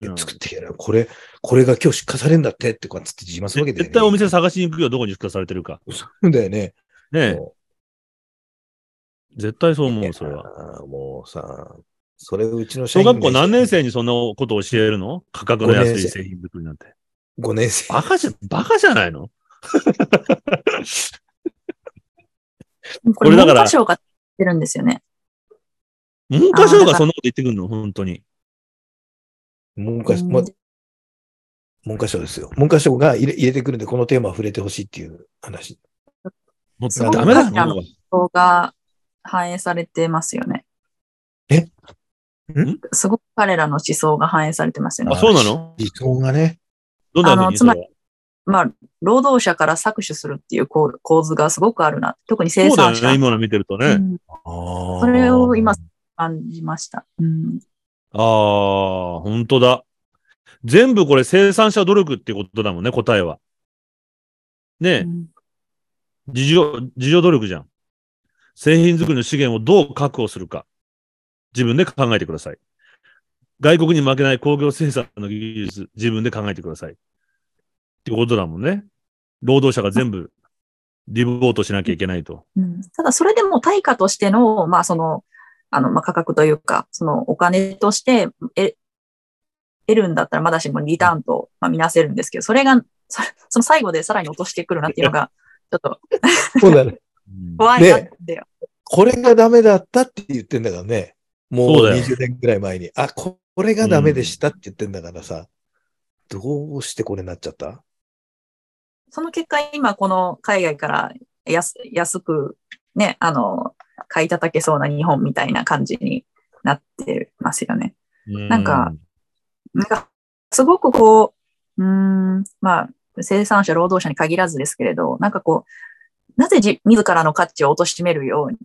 うん作ってきたら、これ、これが今日出荷されるんだってってこうやって自慢するわけだよね。絶対お店探しに行くよ、どこに出荷されてるか。そうだよね。ねえも絶対そうう思う、それは。もうさ、それうちの社員小学校何年生生にそんなことを教えるの？価格の安い製品作りなんて。?5 年生。バカじゃ、バカじゃないの？これ、だから文科省が言ってるんですよね。文科省がそんなこと言ってくるの？本当に。文科省、うんま文科省ですよ。文科省が入れ入れてくるんで、このテーマは触れてほしいっていう話。もうダメだもう反映されてますよね。え？すごく彼らの思想が反映されてますよねあ、。そうなの？理想がね。どんなの？つまりまあ、労働者から搾取するっていう構構図がすごくあるな。特に生産者。そうだよね、今の見てるとね。うんそそれを今感じました。うん。ああ、本当だ。全部これ生産者努力ってことだもんね、答えは。ねえ、うん自助、自助努力じゃん。製品作りの資源をどう確保するか。自分で考えてください。外国に負けない工業生産の技術、自分で考えてください。ってことだもんね。労働者が全部リボートしなきゃいけないと。うんただ、それでも対価としての、まあ、その、あの、まあ、価格というか、そのお金として得得るんだったらまだしもリターンと、まあ、見なせるんですけど、それが、そその最後でさらに落としてくるなっていうのが、ちょっとそうだね。うん怖いなってよ。これがダメだったって言ってんだからね。もうそうだよ20年ぐらい前に。あ、ここれがダメでしたって言ってんだからさ。どうしてこれになっちゃった？その結果、今この海外から安安くね、あの、買い叩けそうな日本みたいな感じになってますよね。なんか、なんか、すごくこう、うーん、まあ、生産者、労働者に限らずですけれど、なんかこう、なぜじ自らの価値を貶めるよう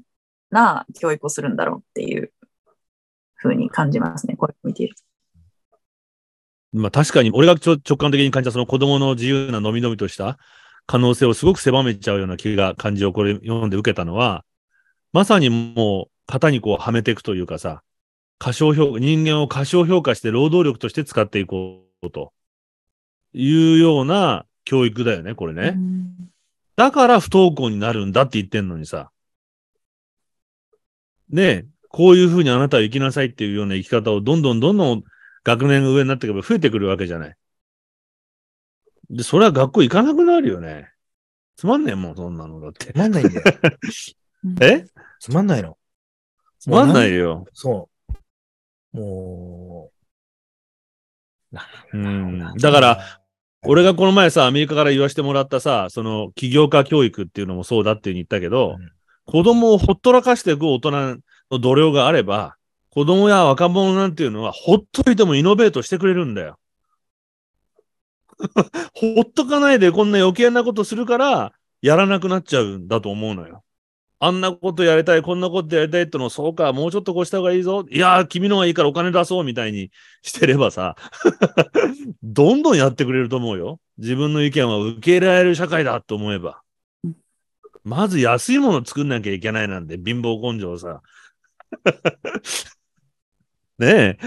な教育をするんだろうっていうふうに感じますね、これを見ていると。まあ確かに、俺がちょ直感的に感じたその子供の自由なのびのびとした可能性をすごく狭めちゃうような気が、感じをこれ読んで受けたのは、まさにもう型にこうはめていくというかさ、過小評価、人間を過小評価して労働力として使っていこうというような教育だよね、これね。うんだから不登校になるんだって言ってんのにさ。ねえ、こういうふうにあなたは生きなさいっていうような生き方をどんどんどんどん学年が上になってくれば増えてくるわけじゃない。で、それは学校行かなくなるよね。つまんねえもん、そんなのだってつ。まんないんだよ。え？つまんないの。つまんないよ。そう。もう、うん。だから、、俺がこの前さ、アメリカから言わせてもらったさ、その起業家教育っていうのもそうだっていうふうに言ったけど、うん子供をほっとらかしていく大人の度量があれば、子供や若者なんていうのはほっといてもイノベートしてくれるんだよ。ほっとかないでこんな余計なことするから、やらなくなっちゃうんだと思うのよ。あんなことやりたい、こんなことやりたいっての、そうか、もうちょっとこうした方がいいぞ。いやー、君の方がいいからお金出そうみたいに してればさ、どんどんやってくれると思うよ。自分の意見は受け入れられる社会だと思えば。まず安いもの作んなきゃいけないなんて、貧乏根性さ。ねえ。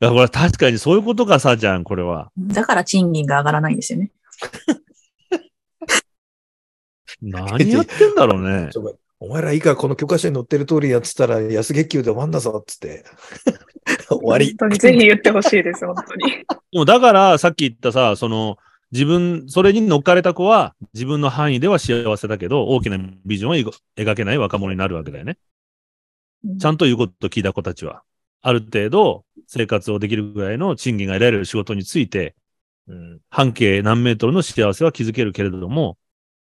だから確かにそういうことかさ、じゃん、これは。だから賃金が上がらないんですよね。何やってんだろうね。お前らいいか、この教科書に載ってる通りやってたら安月給で終わんだぞ、つって。終わり。本当にぜひ言ってほしいです、本当に。でもだから、さっき言ったさ、その、自分、それに乗っかれた子は、自分の範囲では幸せだけど、大きなビジョンを描けない若者になるわけだよね。ちゃんと言うことを聞いた子たちは。ある程度、生活をできるぐらいの賃金が得られる仕事について、うん。半径何メートルの幸せは築けるけれども、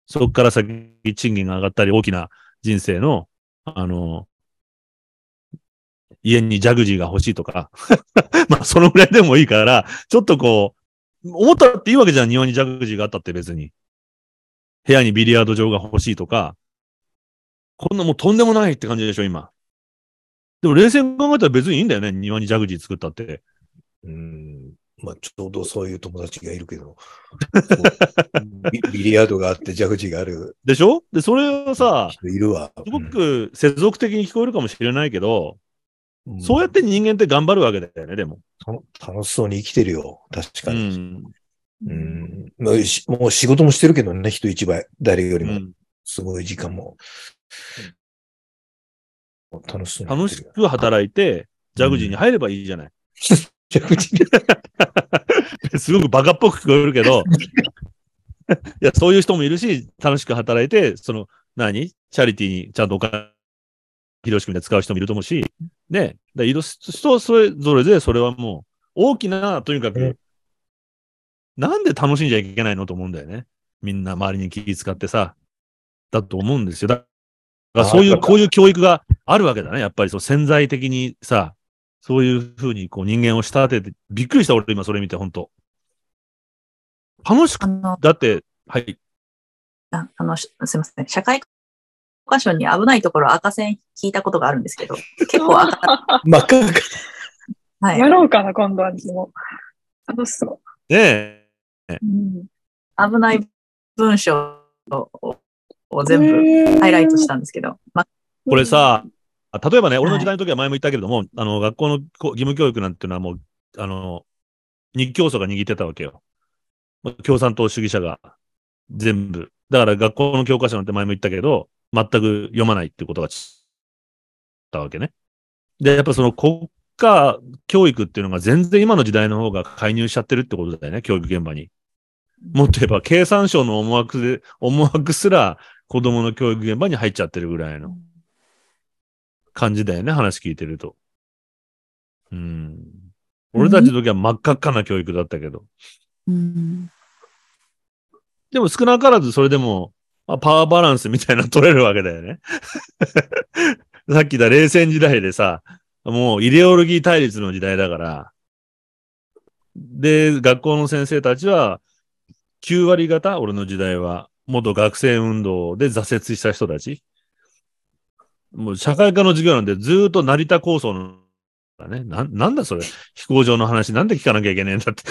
そこから先、賃金が上がったり、大きな人生の、あの、家にジャグジーが欲しいとか、まあ、そのぐらいでもいいから、ちょっとこう、思ったっていいわけじゃん、庭にジャグジーがあったって別に。部屋にビリヤード場が欲しいとか、こんなもうとんでもないって感じでしょ、今。でも冷静に考えたら別にいいんだよね、庭にジャグジー作ったって。まあ、ちょうどそういう友達がいるけど。ビビリヤードがあって、ジャグジーがあるでしょ？で、それはさ、人いるわ。すごく接続的に聞こえるかもしれないけど、うんそうやって人間って頑張るわけだよね、でも。た楽しそうに生きてるよ。確かうに。ん。うん。まあしもう仕事もしてるけどね、人一倍。誰よりも。うんすごい時間も。楽しそうに楽し。く働いて、ジャグジーに入ればいいじゃない。すごくバカっぽく聞こえるけど、いや、そういう人もいるし、楽しく働いて、その、何？チャリティーにちゃんとお金、広しくみで使う人もいると思うし、ね。だいろ人それぞれで、それはもう、大きな、とにかうんく、なんで楽しんじゃいけないのと思うんだよね。みんな周りに気遣ってさ、だと思うんですよ。だからそういう、あこういう教育があるわけだね。やっぱりそう潜在的にさ、そういうふうにこう人間を仕立てて、びっくりした俺今それ見て、本当楽しく、だって、はい。ああの、しすみません。社会科書に危ないところ赤線引いたことがあるんですけど、結構赤、真っ赤。はいや。ろうかな、今度はもう。楽しそねえ。う。うん危ない文章をを全部ハイライトしたんですけど、ま、これさ、あ例えばね、俺のはい時代の時は前も言ったけれども、あの、学校のこ義務教育なんていうのはもう、あの、日教組が握ってたわけよ。ま共産党主義者が全部。だから学校の教科書なんて前も言ったけど、全く読まないってことがちったわけね。で、やっぱその国家教育っていうのが全然今の時代の方が介入しちゃってるってことだよね、教育現場に。もっと言えば経産省の思惑で、思惑すら子供の教育現場に入っちゃってるぐらいの感じだよね、話聞いてると。うん。俺たちの時は真っ赤っかな教育だったけど。うん、でも少なからずそれでも、まあ、パワーバランスみたいなの取れるわけだよね。さっき言った冷戦時代でさ、もうイデオロギー対立の時代だから。で、学校の先生たちは、9割方、俺の時代は、元学生運動で挫折した人たち。もう社会科の授業なんでずっと成田構想の、だね。な、なんだそれ。飛行場の話なんで聞かなきゃいけねえんだって。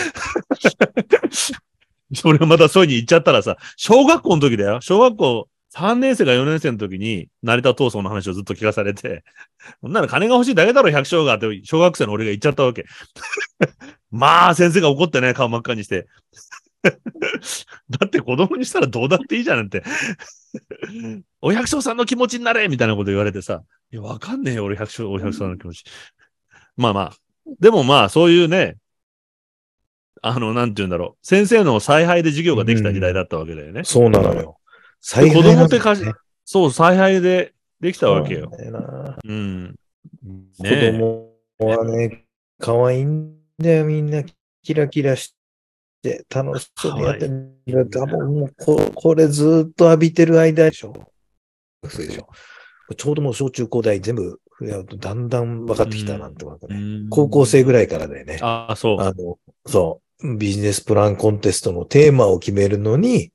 それをまたそういうに言っちゃったらさ、小学校の時だよ。小学校3年生か4年生の時に、成田闘争の話をずっと聞かされて、そんなの金が欲しいだけだろ、百姓がって、小学生の俺が言っちゃったわけ。まあ、先生が怒ってね、顔真っ赤にして。だって子供にしたらどうだっていいじゃんって。お百姓さんの気持ちになれみたいなこと言われてさ、いや、わかんねえよ、俺百姓、お百姓さんの気持ち。まあまあ、でもまあ、そういうね、あの、なんて言うんだろう。先生の采配で授業ができた時代だったわけだよね。そうなのよ。子供ってかしね、そう、采配でできたわけよ。そうなんねえ供はね、可愛いんだよ、みんな。キラキラして、楽しそうにやってる多分もうこ、これずっと浴びてる間でしょ。学生でしょ。ちょうどもう小中高大全部だんだん分かってきたなんてわかる、うん高校生ぐらいからだよね。ああ、そう。あの、そう、ビジネスプランコンテストのテーマを決めるのに、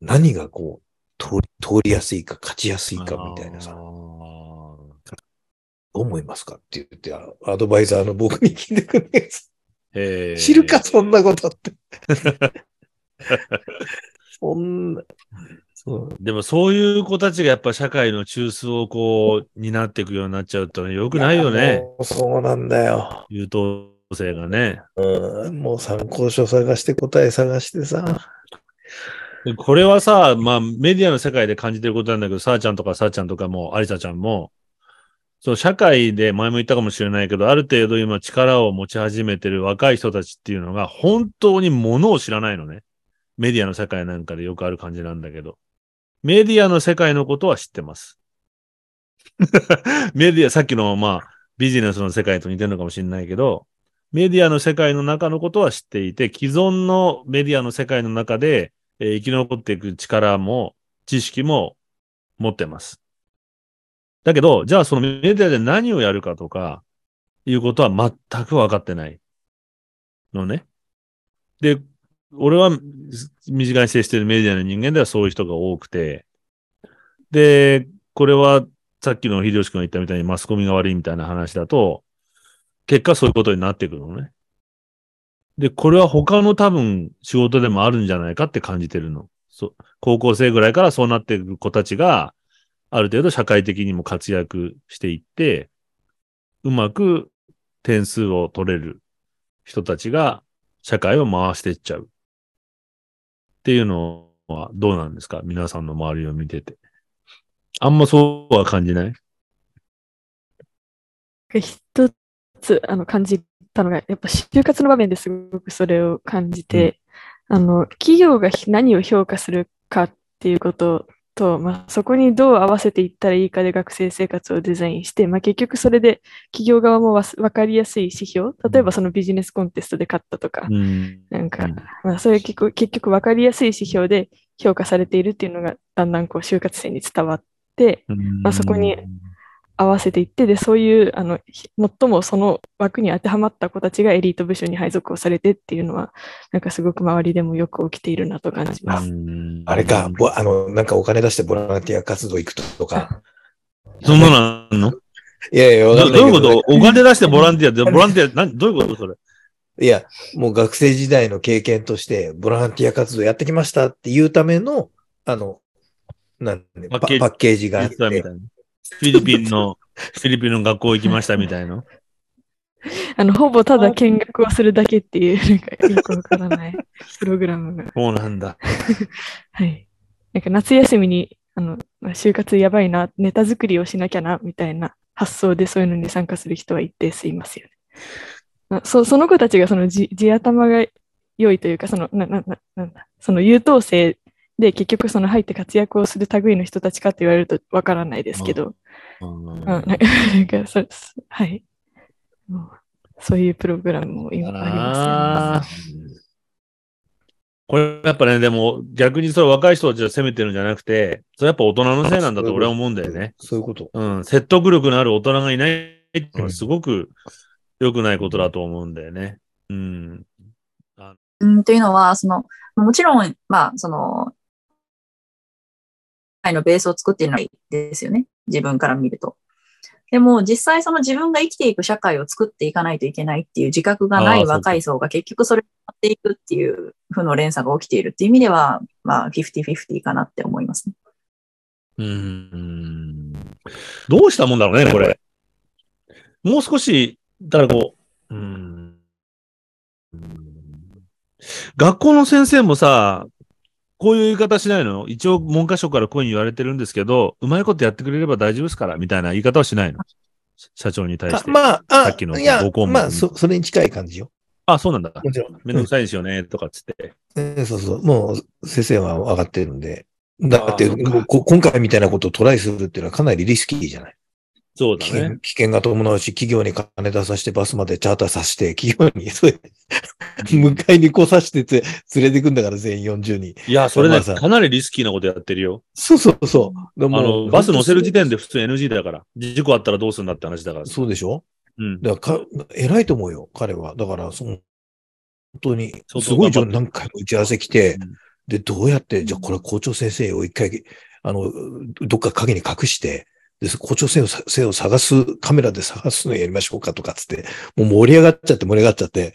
何がこう、通り、通りやすいか、勝ちやすいかみたいなさ、あどーう思いますかって言って、あアドバイザーの僕に聞いてくるんです。へえ知るか、そんなことって。そんな、そう。でもそういう子たちがやっぱ社会の中枢をこう、担っていくようになっちゃうとね、よくないよやね。そうなんだよ。優等生がね。うん、もう参考書探して答え探してさ。でこれはさ、まあメディアの世界で感じてることなんだけど、さあちゃんとかさあちゃんとかも、ありさちゃんも、そう、社会で前も言ったかもしれないけど、ある程度今力を持ち始めてる若い人たちっていうのが、本当にものを知らないのね。メディアの世界なんかでよくある感じなんだけど。メディアの世界のことは知ってます。メディア、さっきの、まあ、ビジネスの世界と似てるのかもしれないけど、メディアの世界の中のことは知っていて、既存のメディアの世界の中で、えー生き残っていく力も、知識も持ってます。だけど、じゃあそのメディアで何をやるかとか、いうことは全く分かってないのね。で、俺は身近に接しているメディアの人間ではそういう人が多くて、で、これはさっきの秀吉君が言ったみたいにマスコミが悪いみたいな話だと、結果そういうことになってくるのね。で、これは他の多分仕事でもあるんじゃないかって感じてるの。そ高校生ぐらいからそうなっていく子たちが、ある程度社会的にも活躍していって、うまく点数を取れる人たちが社会を回していっちゃう。っていうのはどうなんですか？皆さんの周りを見てて。あんまそうは感じない？一つあの感じたのが、やっぱ就活の場面ですごくそれを感じて、あの企業が何を評価するかっていうことと、まあ、そこにどう合わせていったらいいかで学生生活をデザインして、まあ、結局それで企業側も分かりやすい指標、例えばそのビジネスコンテストで勝ったとか、うん。なんかうん、まあ、それ結局、結局分かりやすい指標で評価されているっていうのがだんだんこう就活生に伝わって、まあそこに合わせていって、で、そういう、あの、ひ最もその枠に当てはまった子たちがエリート部署に配属をされてっていうのは、なんかすごく周りでもよく起きているなと感じます。うんあれか、ぼあの、なんかお金出してボランティア活動行くとか。そんなのあんの？いやいや、どどどういうこと？お金出してボランティアって、ボランティア、なんどういうことそれ？いや、もう学生時代の経験として、ボランティア活動やってきましたっていうための、あの、なんでパパッケージがあって言ってたみたいな。フィリピンの、フィリピンの学校行きましたみたいな。あの、ほぼただ見学をするだけっていう、なんかよくわからない プログラムが。そうなんだ。はい。なんか夏休みに、あの、まあ就活やばいな、ネタ作りをしなきゃな、みたいな発想でそういうのに参加する人は一定数いますよね。まあそその子たちがその地地頭が良いというか、その、な、な、ななんだ、その優等生で結局その入って活躍をする類の人たちかと言われるとわからないですけど、うんうん、なんか、なんかそそはい。そういうプログラムも今ありあますよね。ーこれやっぱね、でも逆にそれ若い人たちを責めてるんじゃなくて、それやっぱ大人のせいなんだと俺は思うんだよね。そういうこと。うん。説得力のある大人がいないっていうのはすごく良くないことだと思うんだよね。うん。うん、というのは、その、もちろん、まあ、その、愛のベースを作っているのはいいですよね。自分から見ると。でも、実際その自分が生きていく社会を作っていかないといけないっていう自覚がない若い層が結局それをやっていくっていう負の連鎖が起きているっていう意味では、まあ、50-50かなって思いますね。うん。どうしたもんだろうね、これ。もう少し、だからこう、うん。学校の先生もさ、こういう言い方しないの？一応文科省からこういうに言われてるんですけど、うまいことやってくれれば大丈夫ですから、みたいな言い方はしないの？社長に対して。あまあ、あさっきのいやご項、目まあ、そ、それに近い感じよ。あ、そうなんだ。もちろん。めんどくさいですよね、とかっつって。うんそうそう。もう、先生は分かってるんで。だって、今回みたいなことをトライするっていうのはかなりリスキーじゃない？危そうだね険。危険が伴うし、企業に金出させて、バスまでチャーターさせて、企業に、そういう、迎えに来させてつ連れてくんだから、全員40人。いや、それね、かなりリスキーなことやってるよ。そうそうそう。であもの、バス乗せる時点で普通 NG だから。事故あったらどうするんだって話だから。そうでしょ？うん。だからか、偉いと思うよ、彼は。だから、その、本当に、すごい何回も打ち合わせ来て、うんで、どうやって、じゃあこれ校長先生を一回、あの、どっか影に隠して、で、校長先生を探す、カメラで探すのやりましょうかとかつって、もう盛り上がっちゃって盛り上がっちゃって、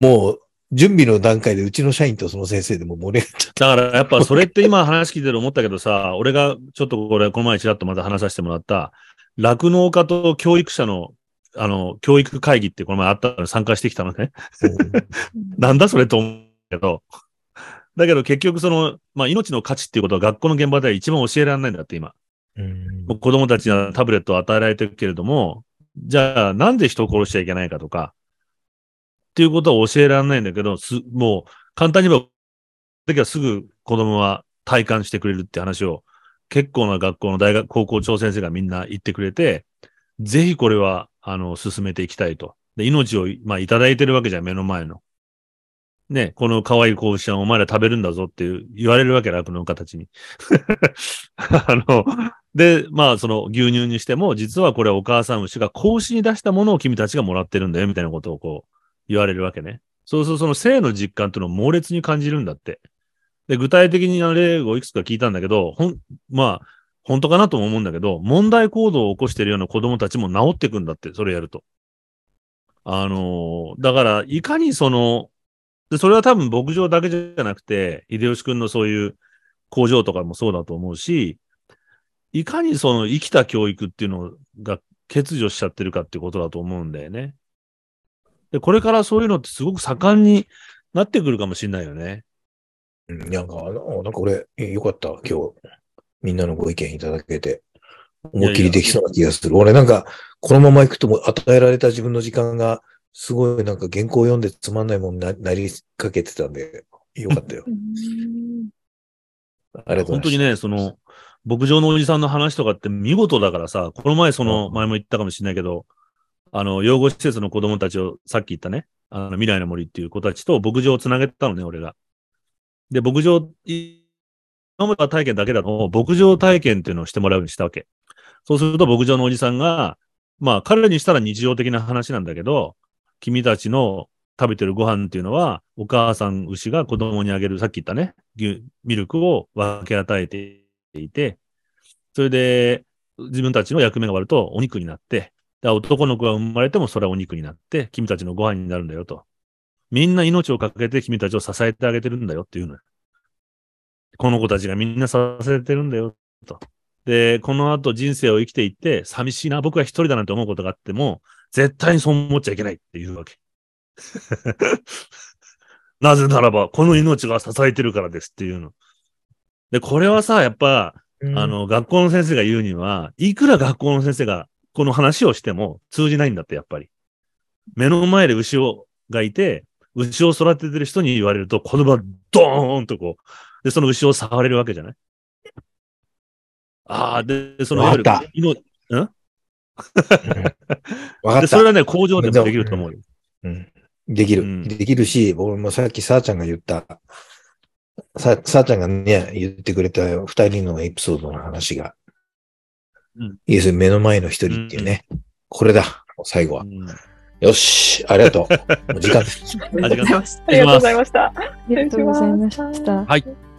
もう、準備の段階でうちの社員とその先生でも盛り上がっちゃって。だからやっぱそれって今話聞いてる思ったけどさ、俺がちょっとこれ、この前ちらっとまた話させてもらった、酪農家と教育者の、あの、教育会議ってこの前あったのに参加してきたのね。なんだそれと思うけど。だけど結局その、まあ命の価値っていうことは学校の現場では一番教えられないんだって今。うん子供たちにはタブレットを与えられてるけれども、じゃあなんで人を殺しちゃいけないかとか、っていうことは教えられないんだけど、す、もう簡単に言えば、時はすぐ子供は体感してくれるって話を、結構な学校の大学、高校長先生がみんな言ってくれて、ぜひこれは、あの、進めていきたいと。で、命を、まあ、いただいてるわけじゃん、目の前の。ね、この可愛い子牛はお前ら食べるんだぞっていう言われるわけ、酪農家たちに。あの、で、まあ、その牛乳にしても、実はこれお母さん牛が子に出したものを君たちがもらってるんだよ、みたいなことをこう、言われるわけね。そうするとその性の実感っていうのを猛烈に感じるんだって。で、具体的に例をいくつか聞いたんだけど、ほん、まあ、本当かなとも思うんだけど、問題行動を起こしているような子供たちも治っていくんだって、それやると。あのーだから、いかにその、で、それは多分牧場だけじゃなくて、秀吉くんのそういう工場とかもそうだと思うし、いかにその生きた教育っていうのが欠如しちゃってるかっていうことだと思うんだよね。で、これからそういうのってすごく盛んになってくるかもしれないよね。うんなんか、あのなんか俺、えよかった、今日、みんなのご意見いただけて、思いっきりできそうな気がする。俺なんか、このまま行くともう与えられた自分の時間が、すごいなんか原稿を読んでつまんないもんななりかけてたんで、よかったよ。ありがとうございます。本当にね、その、牧場のおじさんの話とかって見事だからさ、この前その、うん前も言ったかもしれないけど、あの、養護施設の子供たちを、さっき言ったね、あの、未来の森っていう子たちと牧場をつなげたのね、俺が。で、牧場、い今までは体験だけだと、牧場体験っていうのをしてもらうようにしたわけ。そうすると牧場のおじさんが、まあ彼にしたら日常的な話なんだけど、君たちの食べてるご飯っていうのは、お母さん牛が子供にあげる、さっき言ったね、牛、ミルクを分け与えていて、それで自分たちの役目が終わるとお肉になって、で男の子が生まれてもそれはお肉になって、君たちのご飯になるんだよと。みんな命をかけて君たちを支えてあげてるんだよっていうの。この子たちがみんな支えてるんだよと。で、この後人生を生きていって、寂しいな、僕は一人だなんて思うことがあっても、絶対にそう思っちゃいけないっていうわけ。なぜならば、この命が支えてるからですっていうの。で、これはさ、やっぱ、うん。あ、の、学校の先生が言うには、いくら学校の先生がこの話をしても通じないんだって、やっぱり。目の前で牛をがいて、牛を育ててる人に言われると、子供はドーンとこう、で、その牛を触れるわけじゃない？ああ、で、その、わかった。うん？わかで、った。それはね、工場でもできると思うよ。うん。できる、うん。できるし、僕もさっきさあちゃんが言った、さ、さあちゃんがね、言ってくれた二人のエピソードの話が、うんいいですよ、目の前の一人っていうね。これだ、最後はう。んよし、ありがとう 時間です。ありがとうございました。ありがとうございました。ありがとうございました。はい。